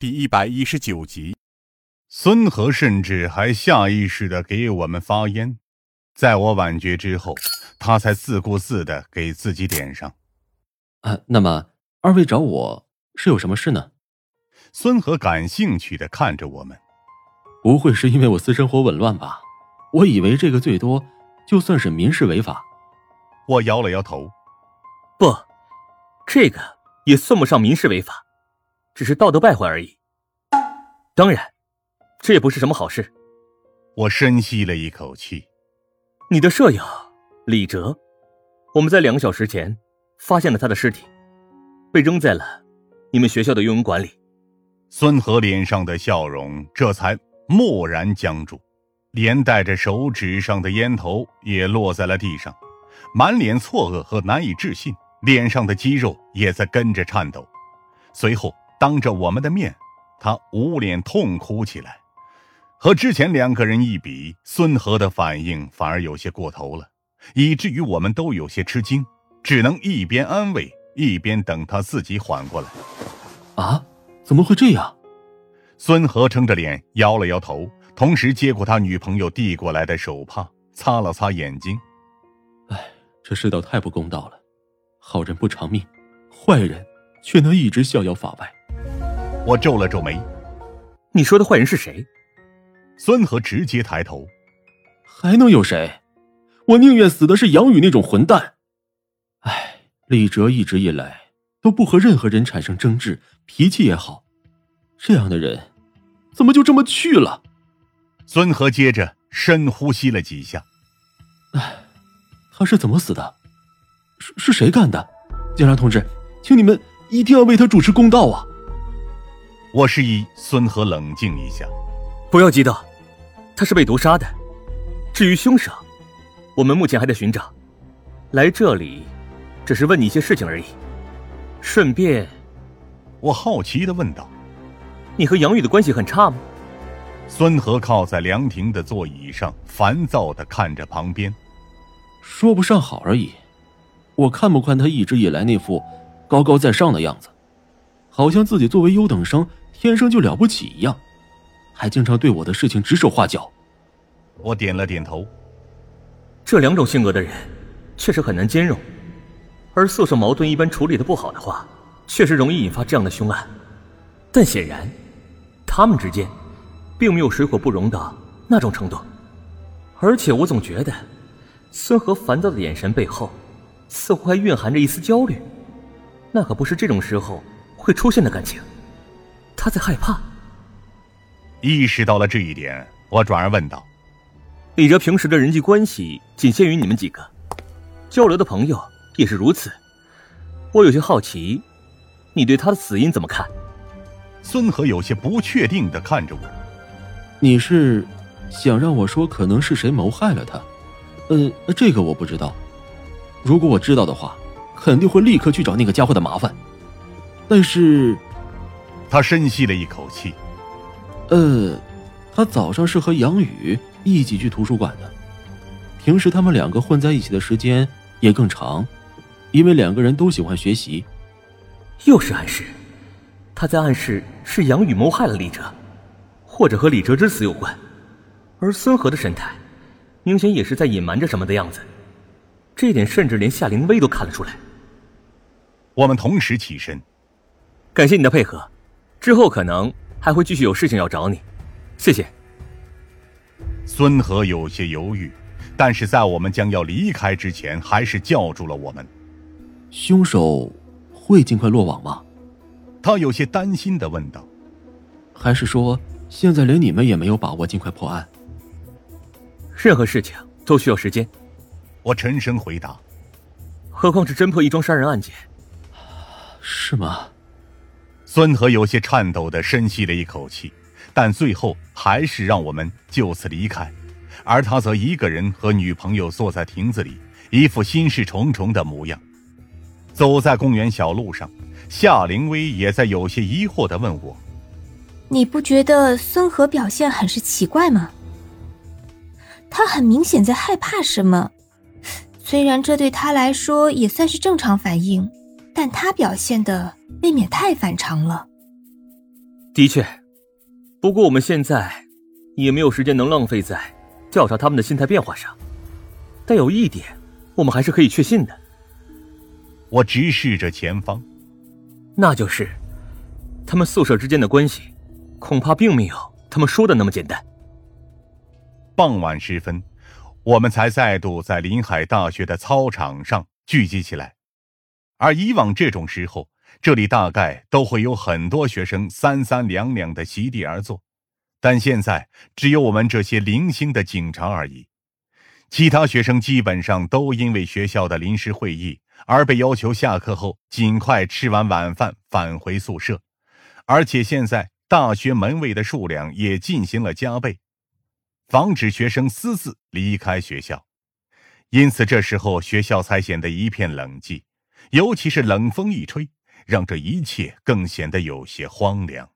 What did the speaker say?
第一百一十九集。孙和甚至还下意识的给我们发烟，在我婉绝之后，他才自顾自的给自己点上。啊，那么二位找我是有什么事呢？孙和感兴趣的看着我们，不会是因为我私生活紊乱吧？我以为这个最多就算是民事违法。我摇了摇头，不，这个也算不上民事违法，只是道德败坏而已。当然，这也不是什么好事。我深吸了一口气。你的舍友李哲，我们在两个小时前发现了他的尸体，被扔在了你们学校的游泳馆里。孙和脸上的笑容这才蓦然僵住，连带着手指上的烟头也落在了地上。满脸错愕和难以置信，脸上的肌肉也在跟着颤抖。随后，当着我们的面，他捂脸痛哭起来。和之前两个人一比，孙和的反应反而有些过头了，以至于我们都有些吃惊，只能一边安慰，一边等他自己缓过来。啊，怎么会这样？孙和撑着脸摇了摇头，同时接过他女朋友递过来的手帕，擦了擦眼睛。哎，这世道太不公道了，好人不偿命，坏人却能一直逍遥法外。我皱了皱眉，你说的坏人是谁？孙和直接抬头，还能有谁？我宁愿死的是杨宇那种混蛋。唉，李哲一直以来都不和任何人产生争执，脾气也好，这样的人怎么就这么去了？孙和接着深呼吸了几下，唉，他是怎么死的？是是谁干的？警察同志，请你们一定要为他主持公道啊！我示意孙和冷静一下，不要激动。他是被毒杀的，至于凶手，我们目前还在寻找。来这里，只是问你一些事情而已。顺便，我好奇的问道：“你和杨宇的关系很差吗？”孙和靠在凉亭的座椅上，烦躁的看着旁边，说不上好而已。我看不惯他一直以来那副高高在上的样子，好像自己作为优等生天生就了不起一样。还经常对我的事情指手画脚，我点了点头。这两种性格的人，确实很难兼容，而宿舍矛盾一般处理的不好的话，确实容易引发这样的凶案。但显然，他们之间，并没有水火不容的那种程度。而且我总觉得，孙和烦躁的眼神背后，似乎还蕴含着一丝焦虑，那可不是这种时候会出现的感情。他在害怕。意识到了这一点，我转而问道：“李哲平时的人际关系仅限于你们几个，交流的朋友也是如此。我有些好奇，你对他的死因怎么看？”孙和有些不确定的看着我：“你是想让我说可能是谁谋害了他？呃，这个我不知道。如果我知道的话，肯定会立刻去找那个家伙的麻烦。但是……”他深吸了一口气。呃，他早上是和杨宇一起去图书馆的，平时他们两个混在一起的时间也更长，因为两个人都喜欢学习。又是暗示，他在暗示是杨宇谋害了李哲，或者和李哲之死有关。而孙和的神态，明显也是在隐瞒着什么的样子，这点甚至连夏灵薇都看了出来。我们同时起身，感谢你的配合，之后可能。还会继续有事情要找你，谢谢。孙和有些犹豫，但是在我们将要离开之前，还是叫住了我们。凶手会尽快落网吗？他有些担心的问道。还是说，现在连你们也没有把握尽快破案？任何事情都需要时间。我沉声回答。何况是侦破一桩杀人案件？是吗？孙和有些颤抖的深吸了一口气，但最后还是让我们就此离开，而他则一个人和女朋友坐在亭子里，一副心事重重的模样。走在公园小路上，夏灵薇也在有些疑惑的问我：“你不觉得孙和表现很是奇怪吗？他很明显在害怕什么，虽然这对他来说也算是正常反应，但他表现的……”未免太反常了。的确，不过我们现在也没有时间能浪费在调查他们的心态变化上。但有一点，我们还是可以确信的。我直视着前方，那就是他们宿舍之间的关系，恐怕并没有他们说的那么简单。傍晚时分，我们才再度在临海大学的操场上聚集起来。而以往这种时候，这里大概都会有很多学生三三两两的席地而坐，但现在只有我们这些零星的警察而已。其他学生基本上都因为学校的临时会议而被要求下课后尽快吃完晚饭返回宿舍，而且现在大学门卫的数量也进行了加倍，防止学生私自离开学校。因此，这时候学校才显得一片冷寂，尤其是冷风一吹，让这一切更显得有些荒凉。